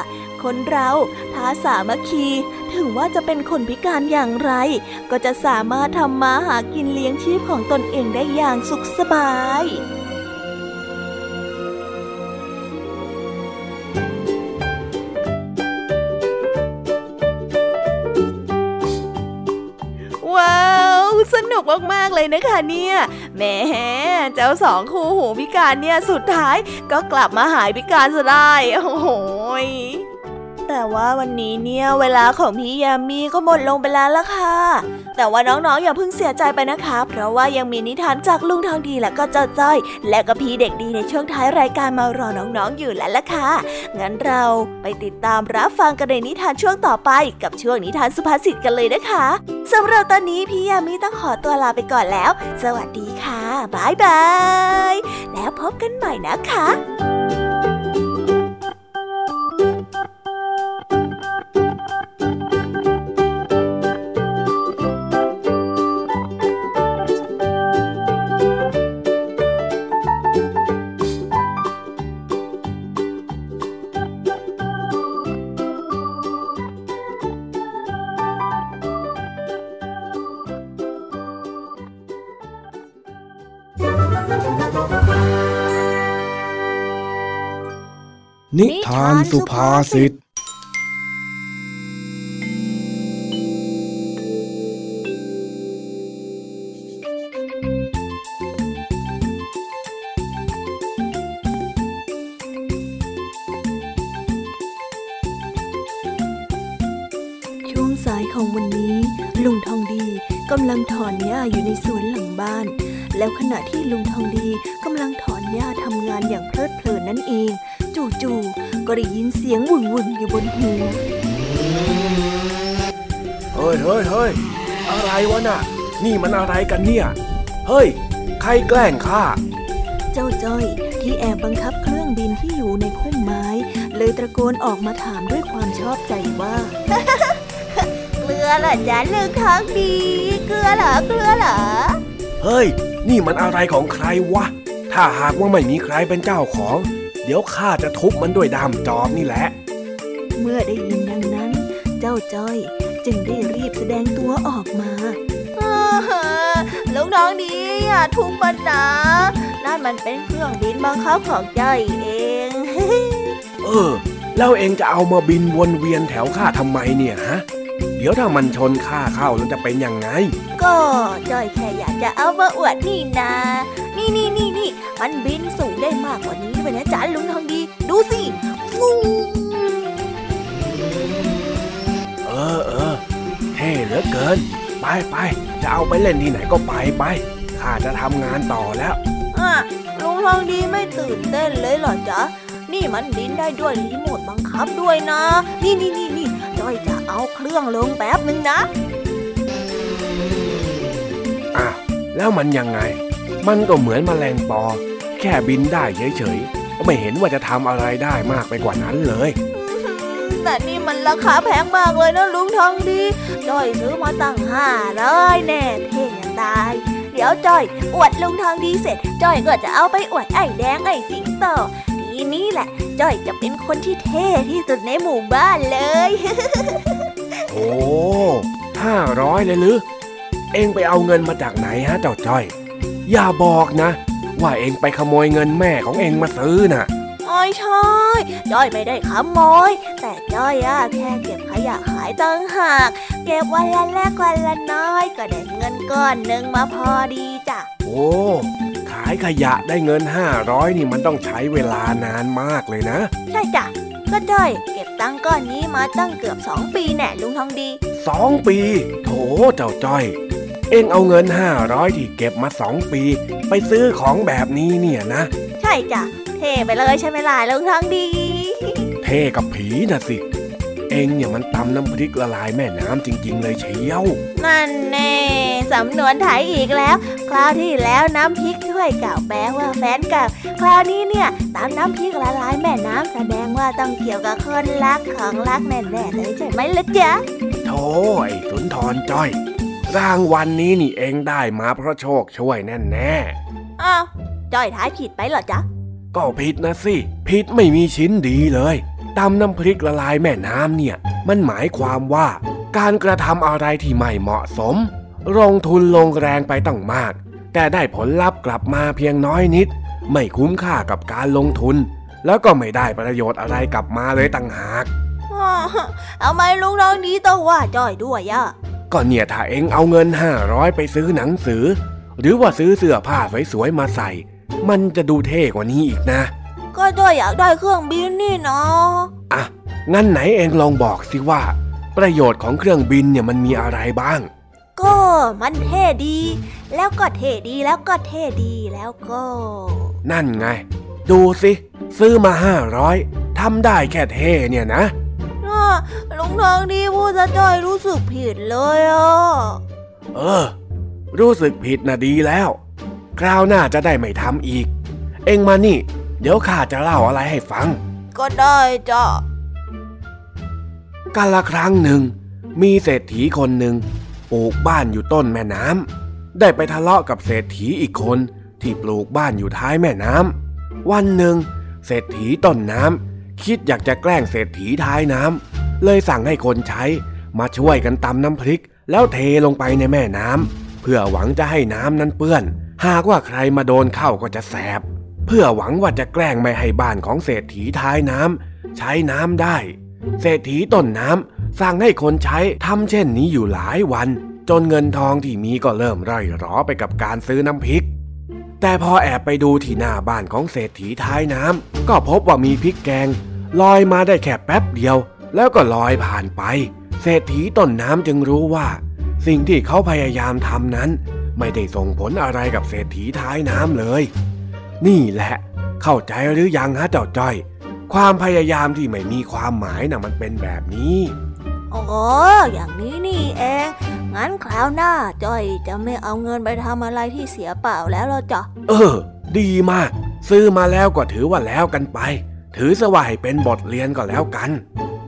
[SPEAKER 1] คนเราถ้าสามัคคี ถึงว่าจะเป็นคนพิการอย่างไร ก็จะสามารถทำมาหากินเลี้ยงชีพของตนเองได้อย่างสุขสบาย มากๆเลยนะคะเนี่ยแหมเจ้าสองคู่หูพิการเนี่ยสุดท้ายก็กลับมาหายพิการซะได้โอ้โห แต่ว่าวันนี้เนี่ยเวลาของพี่ยามีก็หมดลงไปแล้วล่ะค่ะ แต่ว่าน้องๆอย่าเพิ่งเสียใจไปนะคะ เพราะว่ายังมีนิทานจากลุงทองดีและก็เจ้าจ้อย และก็พี่เด็กดีในช่วงท้ายรายการมารอน้องๆอยู่แล้วล่ะค่ะ งั้นเราไปติดตามรับฟังกันในนิทานช่วงต่อไป กับช่วงนิทานสุภาษิตกันเลยนะคะสำหรับตอนนี้พี่ยามีต้องขอตัวลาไปก่อนแล้ว สวัสดีค่ะบายบาย แล้วพบกันใหม่นะคะ
[SPEAKER 3] นิทานสุภาษิต
[SPEAKER 6] น่ะนี่
[SPEAKER 3] มันอะไรกันเนี่ย เฮ้ย ใครแกล้งข้า
[SPEAKER 6] เจ้าจ้อยที่แอบบังคับเครื่องบินที่อยู่ในพุ่มไม้ เลยตะโกนออกมาถามด้วยความชอบใจว่า
[SPEAKER 1] เกลือเหรอจ๊ะลือทางดี เกลือเหรอเกลือเหรอ
[SPEAKER 3] เฮ้ย นี่มันอะไรของใครวะ ถ้าหากว่าไม่มีใครเป็นเจ้าของ เดี๋ยวข้าจะทุบมันด้วยดามจอบนี่แหละ
[SPEAKER 6] เมื่อได้ยินดังนั้น เจ้าจ้อยจึงได้รีบแสดงตัวออกมา
[SPEAKER 1] ลุง น้องดีอย่าทุบมันนะนั่นมันเป็นเครื่องบินบังคับของใจเอง
[SPEAKER 3] เออแล้วเองจะเอามาบินวนเวียนแถวข้าทำไมเนี่ยฮะ เดี๋ยวถ้ามันชนข้าเข้าแล้วจะเป็นยังไง
[SPEAKER 1] ก็จอยแค่อยากจะเอามาอวดนี่นานี่นี่นี่นี่มันบินสูงได้มากกว่านี้ไปนะจ๊ะลุงทองดี ดูสิฟู
[SPEAKER 3] เออเออเท่เหลือเกิน ไปไปจะเอาไปเล่นที่ไหนก็ไปไปข้าจะทำงานต่อแล้ว
[SPEAKER 1] อะลุงทองดีไม่ตื่นเต้นเลยเหรอจ๊ะ นี่มันบินได้ด้วยรีโมทบังคับด้วยนะ นี่นี่นี่นี่จ้อยจะเอาเครื่องลงแป๊บหนึ่งนะ
[SPEAKER 3] อ้าวแล้วมันยังไง มันก็เหมือนมแมลงปอ แค่บินได้เฉยๆไม่เห็นว่าจะทำอะไรได้มากไปกว่านั้นเลย
[SPEAKER 1] แต่นี่มันราคาแพงมากเลยนะลุงทองดีจ้อยซื้อมาตั้งห้าร้อยแน่เท่ยังตายเดี๋ยวจ้อยอวดลุงทองดีเสร็จจ้อยก็จะเอาไปอวดไอ้แดงไอ้สิงโตทีนี้แหละจ้อยจะเป็นคนที่เท่ที่สุดในหมู่บ้านเลย
[SPEAKER 3] โอ้ห้าร้อยเลยหรือเองไปเอาเงินมาจากไหนฮะเจ้าจ้อย อย่าบอกนะ ว่าเองไปขโมยเงินแม่ของเองมาซื้อน่ะ
[SPEAKER 1] ไม่ใช่จ้อยไม่ได้ขโมย แต่จ้อยอะแค่เก็บขยะขายตั้งหาก เก็บวันละแรกวันละน้อย ก็ได้เงินก้อนหนึ่งมาพอดีจ้ะ
[SPEAKER 3] โอ้ขายขยะได้เงินห้าร้อยนี่มันต้องใช้เวลานานมากเลยนะ
[SPEAKER 1] ใช่จ้ะก็จ้อยเก็บตังก้อนนี้มาตั้งเกือบสองปีแน่ลุงทองดี
[SPEAKER 3] สองปี โถเจ้าจ้อย เอ็งเอาเงินห้าร้อยที่เก็บมาสองปี ไปซื้อของแบบนี้เนี่ยนะ
[SPEAKER 1] ใช่จ้ะเท่ไปเลยใช่ไหมล่ะลุงทองดี
[SPEAKER 3] เท่กับผีน่ะสิ เองเนี่ยมันตำน้ำพริกละลายแม่น้ำจริง ๆ เลยเชียว
[SPEAKER 1] นั่นแน่สำนวนไทยอีกแล้ว คราวที่แล้วน้ำพริกถ้วยเก่าแปลว่าแฟนเก่าคราวนี้เนี่ยตำน้ำพริกละลายแม่น้ำแสดงว่าต้องเกี่ยวกับคนรักของรักแน่ๆเลยใช่ไหมล่ะจ๊ะ
[SPEAKER 3] โธ่ไอ้สุนทรจ้อย รางวัลนนี้นี่เองได้มาเพราะโชคช่วยแน่แน่
[SPEAKER 1] อ้าวจ้อยท้ายผิดไปเหรอจ๊ะ
[SPEAKER 3] ก็ผิดนะสิ ผิดไม่มีชิ้นดีเลยตำน้ำพริกละลายแม่น้ำเนี่ย มันหมายความว่า การกระทำอะไรที่ไม่เหมาะสม ลงทุนลงแรงไปตั้งมาก แต่ได้ผลลัพธ์กลับมาเพียงน้อยนิด ไม่คุ้มค่ากับการลงทุน แล้วก็ไม่ได้ประโยชน์อะไรกลับมาเลยตั้งหาก
[SPEAKER 1] เอาไมลุงน้องนี้ต้องว่าจ้อยด้วยอะ
[SPEAKER 3] ก็เนี่ยถ้าเองเอาเงินห้าร้อยไปซื้อหนังสือ หรือว่าซื้อเสื้อผ้าสวยๆมาใส่ มันจะดูเท่กว่านี้อีกนะ
[SPEAKER 1] ก็ด้อยอยากได้เครื่องบินนี่เนาะ
[SPEAKER 3] อะงั้นไหนเองลองบอกสิว่า ประโยชน์ของเครื่องบินเนี่ยมันมีอะไรบ้าง
[SPEAKER 1] ก็มันเท่ดี แล้วก็เท่ดีแล้วก็เท่ดีแล้วก็
[SPEAKER 3] นั่นไง ดูสิ ซื้อมาห้าร้อยทำได้แค่เท่เนี่ยนะ
[SPEAKER 1] ลุงทองดีพูดจะจ้อยรู้สึกผิดเลยอะ
[SPEAKER 3] เออ รู้สึกผิดนะดีแล้ว คราวหน้าจะได้ไม่ทำอีก เอ็งมานี่ เดี๋ยวข้าจะเล่าอะไรให้ฟัง
[SPEAKER 1] ก็ได้จ้ะ
[SPEAKER 3] กาละครั้งหนึ่ง มีเศรษฐีคนหนึ่งปลูกบ้านอยู่ต้นแม่น้ำได้ไปทะเลาะกับเศรษฐีอีกคนที่ปลูกบ้านอยู่ท้ายแม่น้ำวันหนึ่งเศรษฐีต้นน้ำ คิดอยากจะแกล้งเศรษฐีท้ายน้ำเลยสั่งให้คนใช้มาช่วยกันตำน้ำพริก แล้วเทลงไปในแม่น้ำเพื่อหวังจะให้น้ำนั้นเปื้อน หากว่าใครมาโดนเข้าก็จะแสบ เพื่อหวังว่าจะแกล้งไม่ให้บ้านของเศรษฐีท้ายน้ำใช้น้ำได้ เศรษฐีต้นน้ำสั่งให้คนใช้ทำเช่นนี้อยู่หลายวัน จนเงินทองที่มีก็เริ่มร่อยรอไปกับการซื้อน้ำพริก แต่พอแอบไปดูที่หน้าบ้านของเศรษฐีท้ายน้ำก็พบว่ามีพริกแกง ลอยมาได้แค่แป๊บเดียว แล้วก็ลอยผ่านไป เศรษฐีต้นน้ำจึงรู้ว่า สิ่งที่เขาพยายามทำนั้น ไม่ได้ส่งผลอะไรกับเศรษฐีท้ายน้ำเลย นี่แหละ เข้าใจหรือยังฮะเจ้าจ้อย ความพยายามที่ไม่มีความหมายน่ะมันเป็นแบบนี้
[SPEAKER 1] อ๋ออย่างนี้นี่เอง งั้นคราวหน้าจ้อยจะไม่เอาเงินไปทำอะไรที่เสียเปล่าแล้วหรอจ๊ะ
[SPEAKER 3] เออ ดีมาก ซื้อมาแล้วก็ถือว่าแล้วกันไป ถือสว่าให้เป็นบทเรียนก็แล้วกัน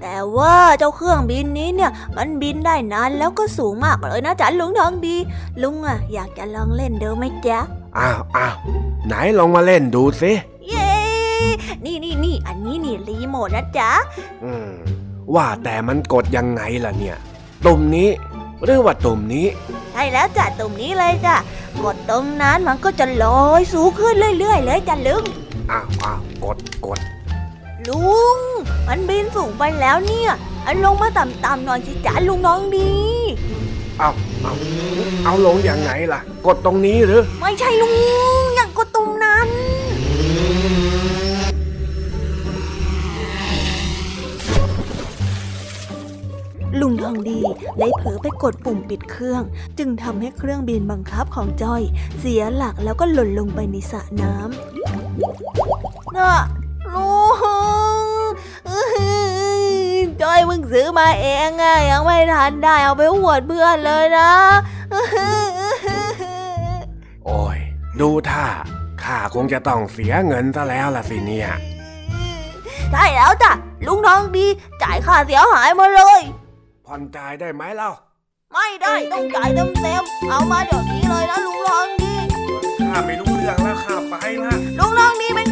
[SPEAKER 1] แต่ว่าเจ้าเครื่องบินนี้เนี่ย มันบินได้นานแล้วก็สูงมากเลยนะจ๊ะลุงทองดี ลุงอะอยากจะลองเล่นดูไหมจ๊ะ
[SPEAKER 3] อ้าวอ้าวไหนลองมาเล่นดูสิ
[SPEAKER 1] เย้นี่นี่นี่อันนี้นี่รีโมทนะจ๊ะ
[SPEAKER 3] อืม ว่าแต่มันกดยังไงล่ะเนี่ย ตุ่มนี้ หรือว่าตุ่มนี้
[SPEAKER 1] ใช่แล้วจ้ะตรงนี้เลยจ้ะกดตรงนั้นมันก็จะลอยสูงขึ้นเรื่อยๆเลยจ้ะลุง
[SPEAKER 3] อ้าวอ้าวกดกด
[SPEAKER 1] ลุง มันบินสูงไปแล้วเนี่ย อันลงมาต่ำๆหน่อยสิจ๊ะลุงน้องดี
[SPEAKER 3] เอาเอาเอาลงยังไงล่ะ กดตรงนี้หรือ
[SPEAKER 1] ไม่ใช่ลุง อย่างกดตรงนั้น
[SPEAKER 6] ลุงทองดีได้เผลอไปกดปุ่มปิดเครื่อง จึงทำให้เครื่องบินบังคับของจ้อย เสียหลักแล้วก็หล่นลงไปในสระน้ำ
[SPEAKER 1] น่ะลุงอื้อหือจอยเพิ่งซื้อมาเองอะยังไม่ทันได้เอาไปหวดเพื่อนเลยนะอื้อหือ
[SPEAKER 3] โอ้ย ดูท่าข้าคงจะต้องเสียเงินซะแล้วล่ะสิเนี่ย
[SPEAKER 1] ใช่แล้วจ้ะลุงทองดีจ่ายค่าเสียหายมาเลย
[SPEAKER 3] ผ่อนจ่ายได้ไหมเล่า
[SPEAKER 1] ไม่ได้ต้องจ่ายเต็มๆเอามาเดี๋ยวนี้เลยนะลุงทองดี
[SPEAKER 3] ข้าไม่รู้เรื่องแล้วข้าไปละ
[SPEAKER 1] ลุงทองดีเป็น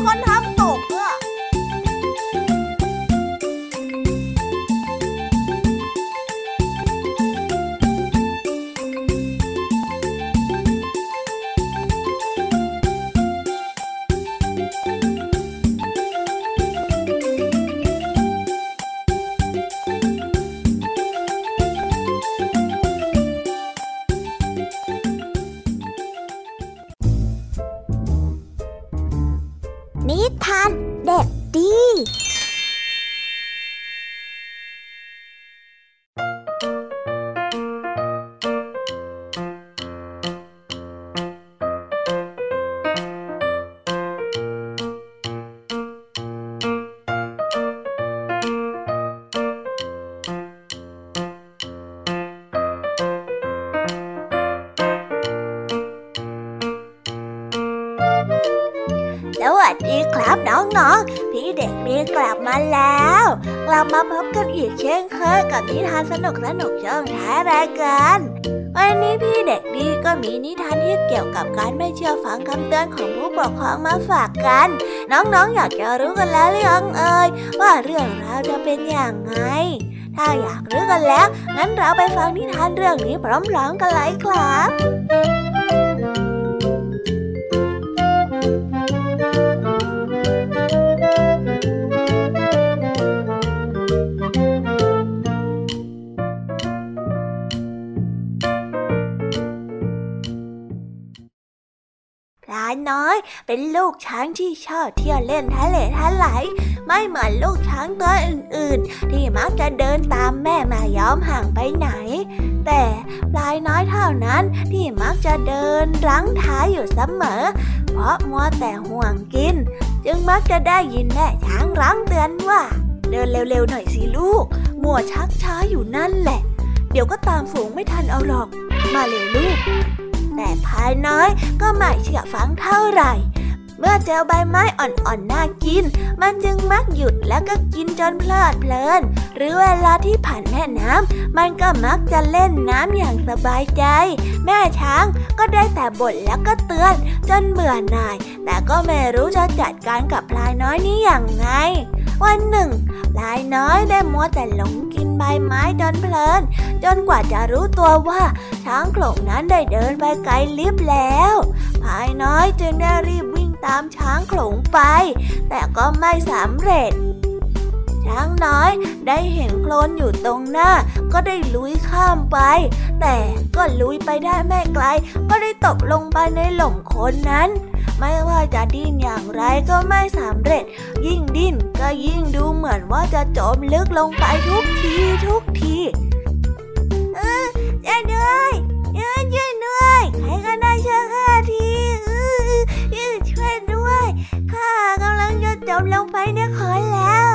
[SPEAKER 1] ก
[SPEAKER 8] เช่
[SPEAKER 1] นเคยกับนิทานสนุกสนุกช่องท้ายรายการวันนี้พี่เด็กดีก็มีนิทานที่เกี่ยวกับการไม่เชื่อฟังคำเตือนของผู้ปกครองมาฝากกัน น้องๆออยากจะรู้กันแล้วหรือยังเอ่ยว่าเรื่องราวจะเป็นอย่างไง ถ้าอยากรู้กันแล้ว งั้นเราไปฟังนิทานเรื่องนี้พร้อมๆกันเลยครับ น้อย เป็นลูกช้างที่ชอบเที่ยวเล่นทะเลทลายไม่เหมือนลูกช้างตัวอื่นๆ ที่มักจะเดินตามแม่มาย้อมห่างไปไหน แต่พลายน้อยเท่านั้นที่มักจะเดินรั้งท้ายอยู่เสมอ เพราะมัวแต่ห่วงกิน จึงมักจะได้ยินแม่ช้างรั้งเตือนว่า เดินเร็วๆหน่อยสิลูก มัวชักช้าอยู่นั่นแหละ เดี๋ยวก็ตามฝูงไม่ทันเอาหรอก มาเร็วลูก แต่พายน้อยก็ไม่เชื่อฟังเท่าไหร่ เมื่อเจอใบไม้อ่อนๆน่ากิน มันจึงมักหยุดแล้วก็กินจนเพลิดเพลิน หรือเวลาที่ผ่านแม่น้ำมันก็มักจะเล่นน้ำอย่างสบายใจ แม่ช้างก็ได้แต่บ่นแล้วก็เตือน จนเบื่อหน่าย แต่ก็ไม่รู้จะจัดการกับพลายน้อยนี้อย่างไง วันหนึ่งพลายน้อยได้มัวแต่หลงกินใบไม้จนเพลิน จนกว่าจะรู้ตัวว่าช้างโขลงนั้นได้เดินไปไกลลิบแล้วพลายน้อยจึงได้รีบ ตามช้างโขลงไป แต่ก็ไม่สำเร็จ ช้างน้อยได้เห็นโคลนอยู่ตรงหน้า ก็ได้ลุยข้ามไป แต่ก็ลุยไปได้ไม่ไกล ก็ได้ตกลงไปในหล่มโคลนนั้นไม่ว่าจะดิ้นอย่างไรก็ไม่สำเร็จ ยิ่งดิ้นก็ยิ่งดูเหมือนว่าจะจมลึกลงไปทุกทีทุกทีเออช่วยด้วยเออช่วยด้วยใครก็ได้ช่วยข้าทีเออ ด้วยข้ากำลังจะจมลงไปในขอนแล้ว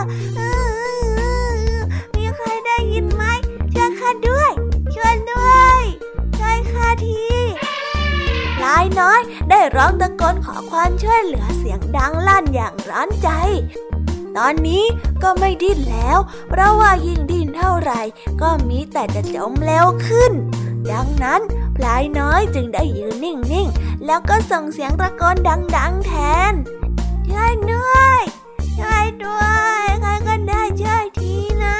[SPEAKER 1] มีใครได้ยินไหมช่วยข้าด้วย ช่วยด้วยช่วยข้าทีลายน้อยได้ร้องตะโกนขอความช่วยเหลือเสียงดังลั่นอย่างร้อนใจ ตอนนี้ก็ไม่ดิ้นแล้ว เพราะว่ายิ่งดิ้นเท่าไหร่ ก็มีแต่จะจมเร็วขึ้น ดังนั้นพลายน้อยจึงได้ยืนนิ่งๆ แล้วก็ส่งเสียงตะโกนดัง ๆ แทน ช่วยด้วยช่วยด้วยใครก็ได้ช่วยทีนะ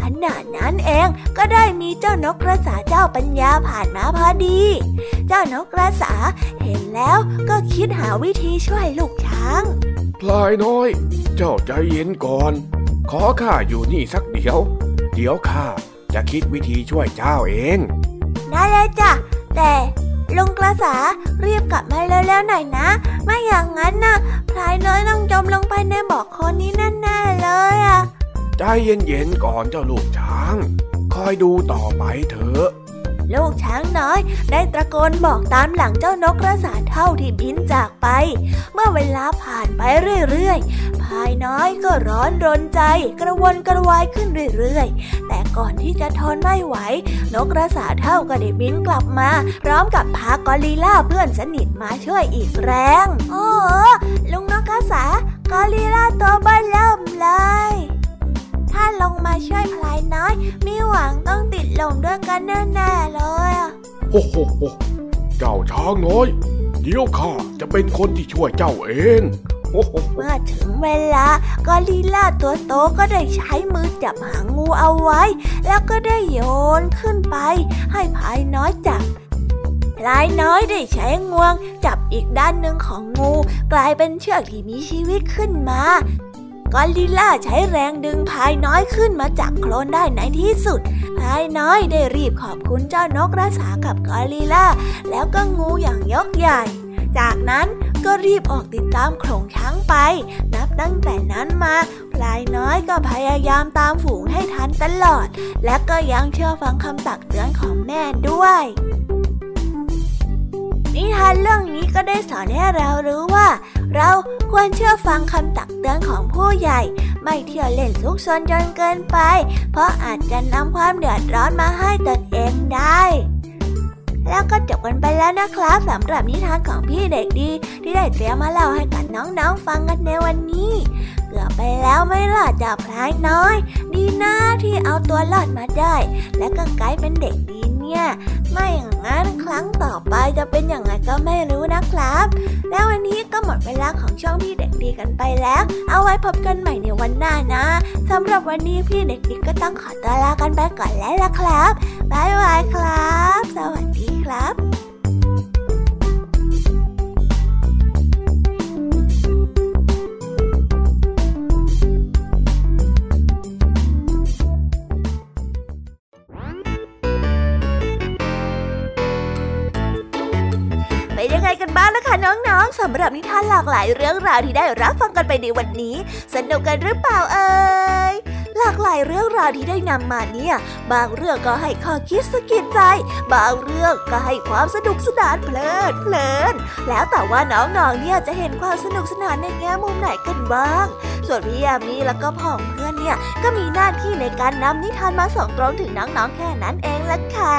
[SPEAKER 1] ขณะนั้นเองก็ได้มีเจ้านกกระสาเจ้าปัญญาผ่านมาพอดี เจ้านกกระสาเห็นแล้วก็คิดหาวิธีช่วยลูกช้าง
[SPEAKER 3] พลายน้อย เจ้าใจเย็นก่อน ขอข้าอยู่นี่สักเดี๋ยว เดี๋ยวข้าจะคิดวิธีช่วยเจ้าเอง
[SPEAKER 1] ได้เลยจ้ะแต่ ลุงกระสารีบกลับมาเร็วๆหน่อยนะ ไม่อย่างนั้นนะพลายน้อยต้องจมลงไปในบ่อคอนนี้แน่ๆเลยอะ
[SPEAKER 3] ใจเย็นๆก่อนเจ้าลูกช้าง คอยดูต่อไปเถอะ
[SPEAKER 1] ลูกช้างน้อยได้ตะโกนบอกตามหลังเจ้านกกระสาเท่าที่บินจากไป เมื่อเวลาผ่านไปเรื่อยๆ พายน้อยก็ร้อนรนใจกระวนกระวายขึ้นเรื่อยๆ แต่ก่อนที่จะทนไม่ไหว นกกระสาเท่าก็ได้บินกลับมา พร้อมกับพากอริลล่าเพื่อนสนิทมาช่วยอีกแรงโอ้ลุงนกกระสากอริลล่าตัวเบ้เริ่มเลย ถ้าลงมาช่วยพลายน้อย มีหวังต้องติดหล่มด้วยกันแน่ๆเลยอะ
[SPEAKER 3] โฮโฮโฮเจ้าช้างน้อย เดี๋ยวข้าจะเป็นคนที่ช่วยเจ้าเองโฮโฮโฮ
[SPEAKER 1] เมื่อถึงเวลากอริลล่าตัวโตก็ได้ใช้มือจับหางงูเอาไว้ แล้วก็ได้โยนขึ้นไป ให้พลายน้อยจับพลายน้อยได้ใช้งวง จับอีกด้านหนึ่งของงู กลายเป็นเชือกที่มีชีวิตขึ้นมา กอริลล่าใช้แรงดึงพายน้อยขึ้นมาจากโคลนได้ในที่สุด พายน้อยได้รีบขอบคุณเจ้านกกระสากับกอริล่า แล้วก็งูอย่างยกใหญ่ จากนั้นก็รีบออกติดตามโขลงช้างไป นับตั้งแต่นั้นมาพลายน้อยก็พยายามตามฝูงให้ทันตลอด และก็ยังเชื่อฟังคำตักเตือนของแม่ด้วย นิทานเรื่องนี้ก็ได้สอนให้เรารู้ว่า เราควรเชื่อฟังคำตักเตือนของผู้ใหญ่ ไม่เที่ยวเล่นซุกซนจนเกินไป เพราะอาจจะนำความเดือดร้อนมาให้ตนเองได้แล้วก็จบกันไปแล้วนะครับสำหรับนิทานของพี่เด็กดี ที่ได้เตรียมมาเล่าให้กับน้องๆฟังกันในวันนี้ เกือบไปแล้วไม่รอดจากพลายน้อย ดีนะที่เอาตัวรอดมาได้ และก็กลายเป็นเด็กดี เนี่ย ไม่อย่างนั้นครั้งต่อไปจะเป็นอย่างไรก็ไม่รู้นะครับ แล้ววันนี้ก็หมดเวลาของช่องพี่เด็กดีกันไปแล้ว เอาไว้พบกันใหม่ในวันหน้านะสำหรับวันนี้พี่เด็กดีก็ต้องขอตัวลากันไปก่อนแล้วล่ะครับบ๊ายบายครับ สวัสดีครับ ยังไงกันบ้างล่ะคะน้องๆสำหรับนิทานหลากหลายเรื่องราวที่ได้รับฟังกันไปในวันนี้ สนุกกันหรือเปล่าเอ่ยหลากหลายเรื่องราวที่ได้นำมาเนี่ย บางเรื่องก็ให้ข้อคิดสะกิดใจ บางเรื่องก็ให้ความสนุกสนานเพลิดเพลิน แล้วแต่ว่าน้องๆ เนี่ยจะเห็นความสนุกสนานในแง่มุมไหนกันบ้าง ส่วนพี่ยามีแล้วก็พ่องเพื่อนเนี่ยก็มีหน้าที่ในการนำนิทานมาส่องตรงถึงน้องๆ แค่นั้นเองละค่ะ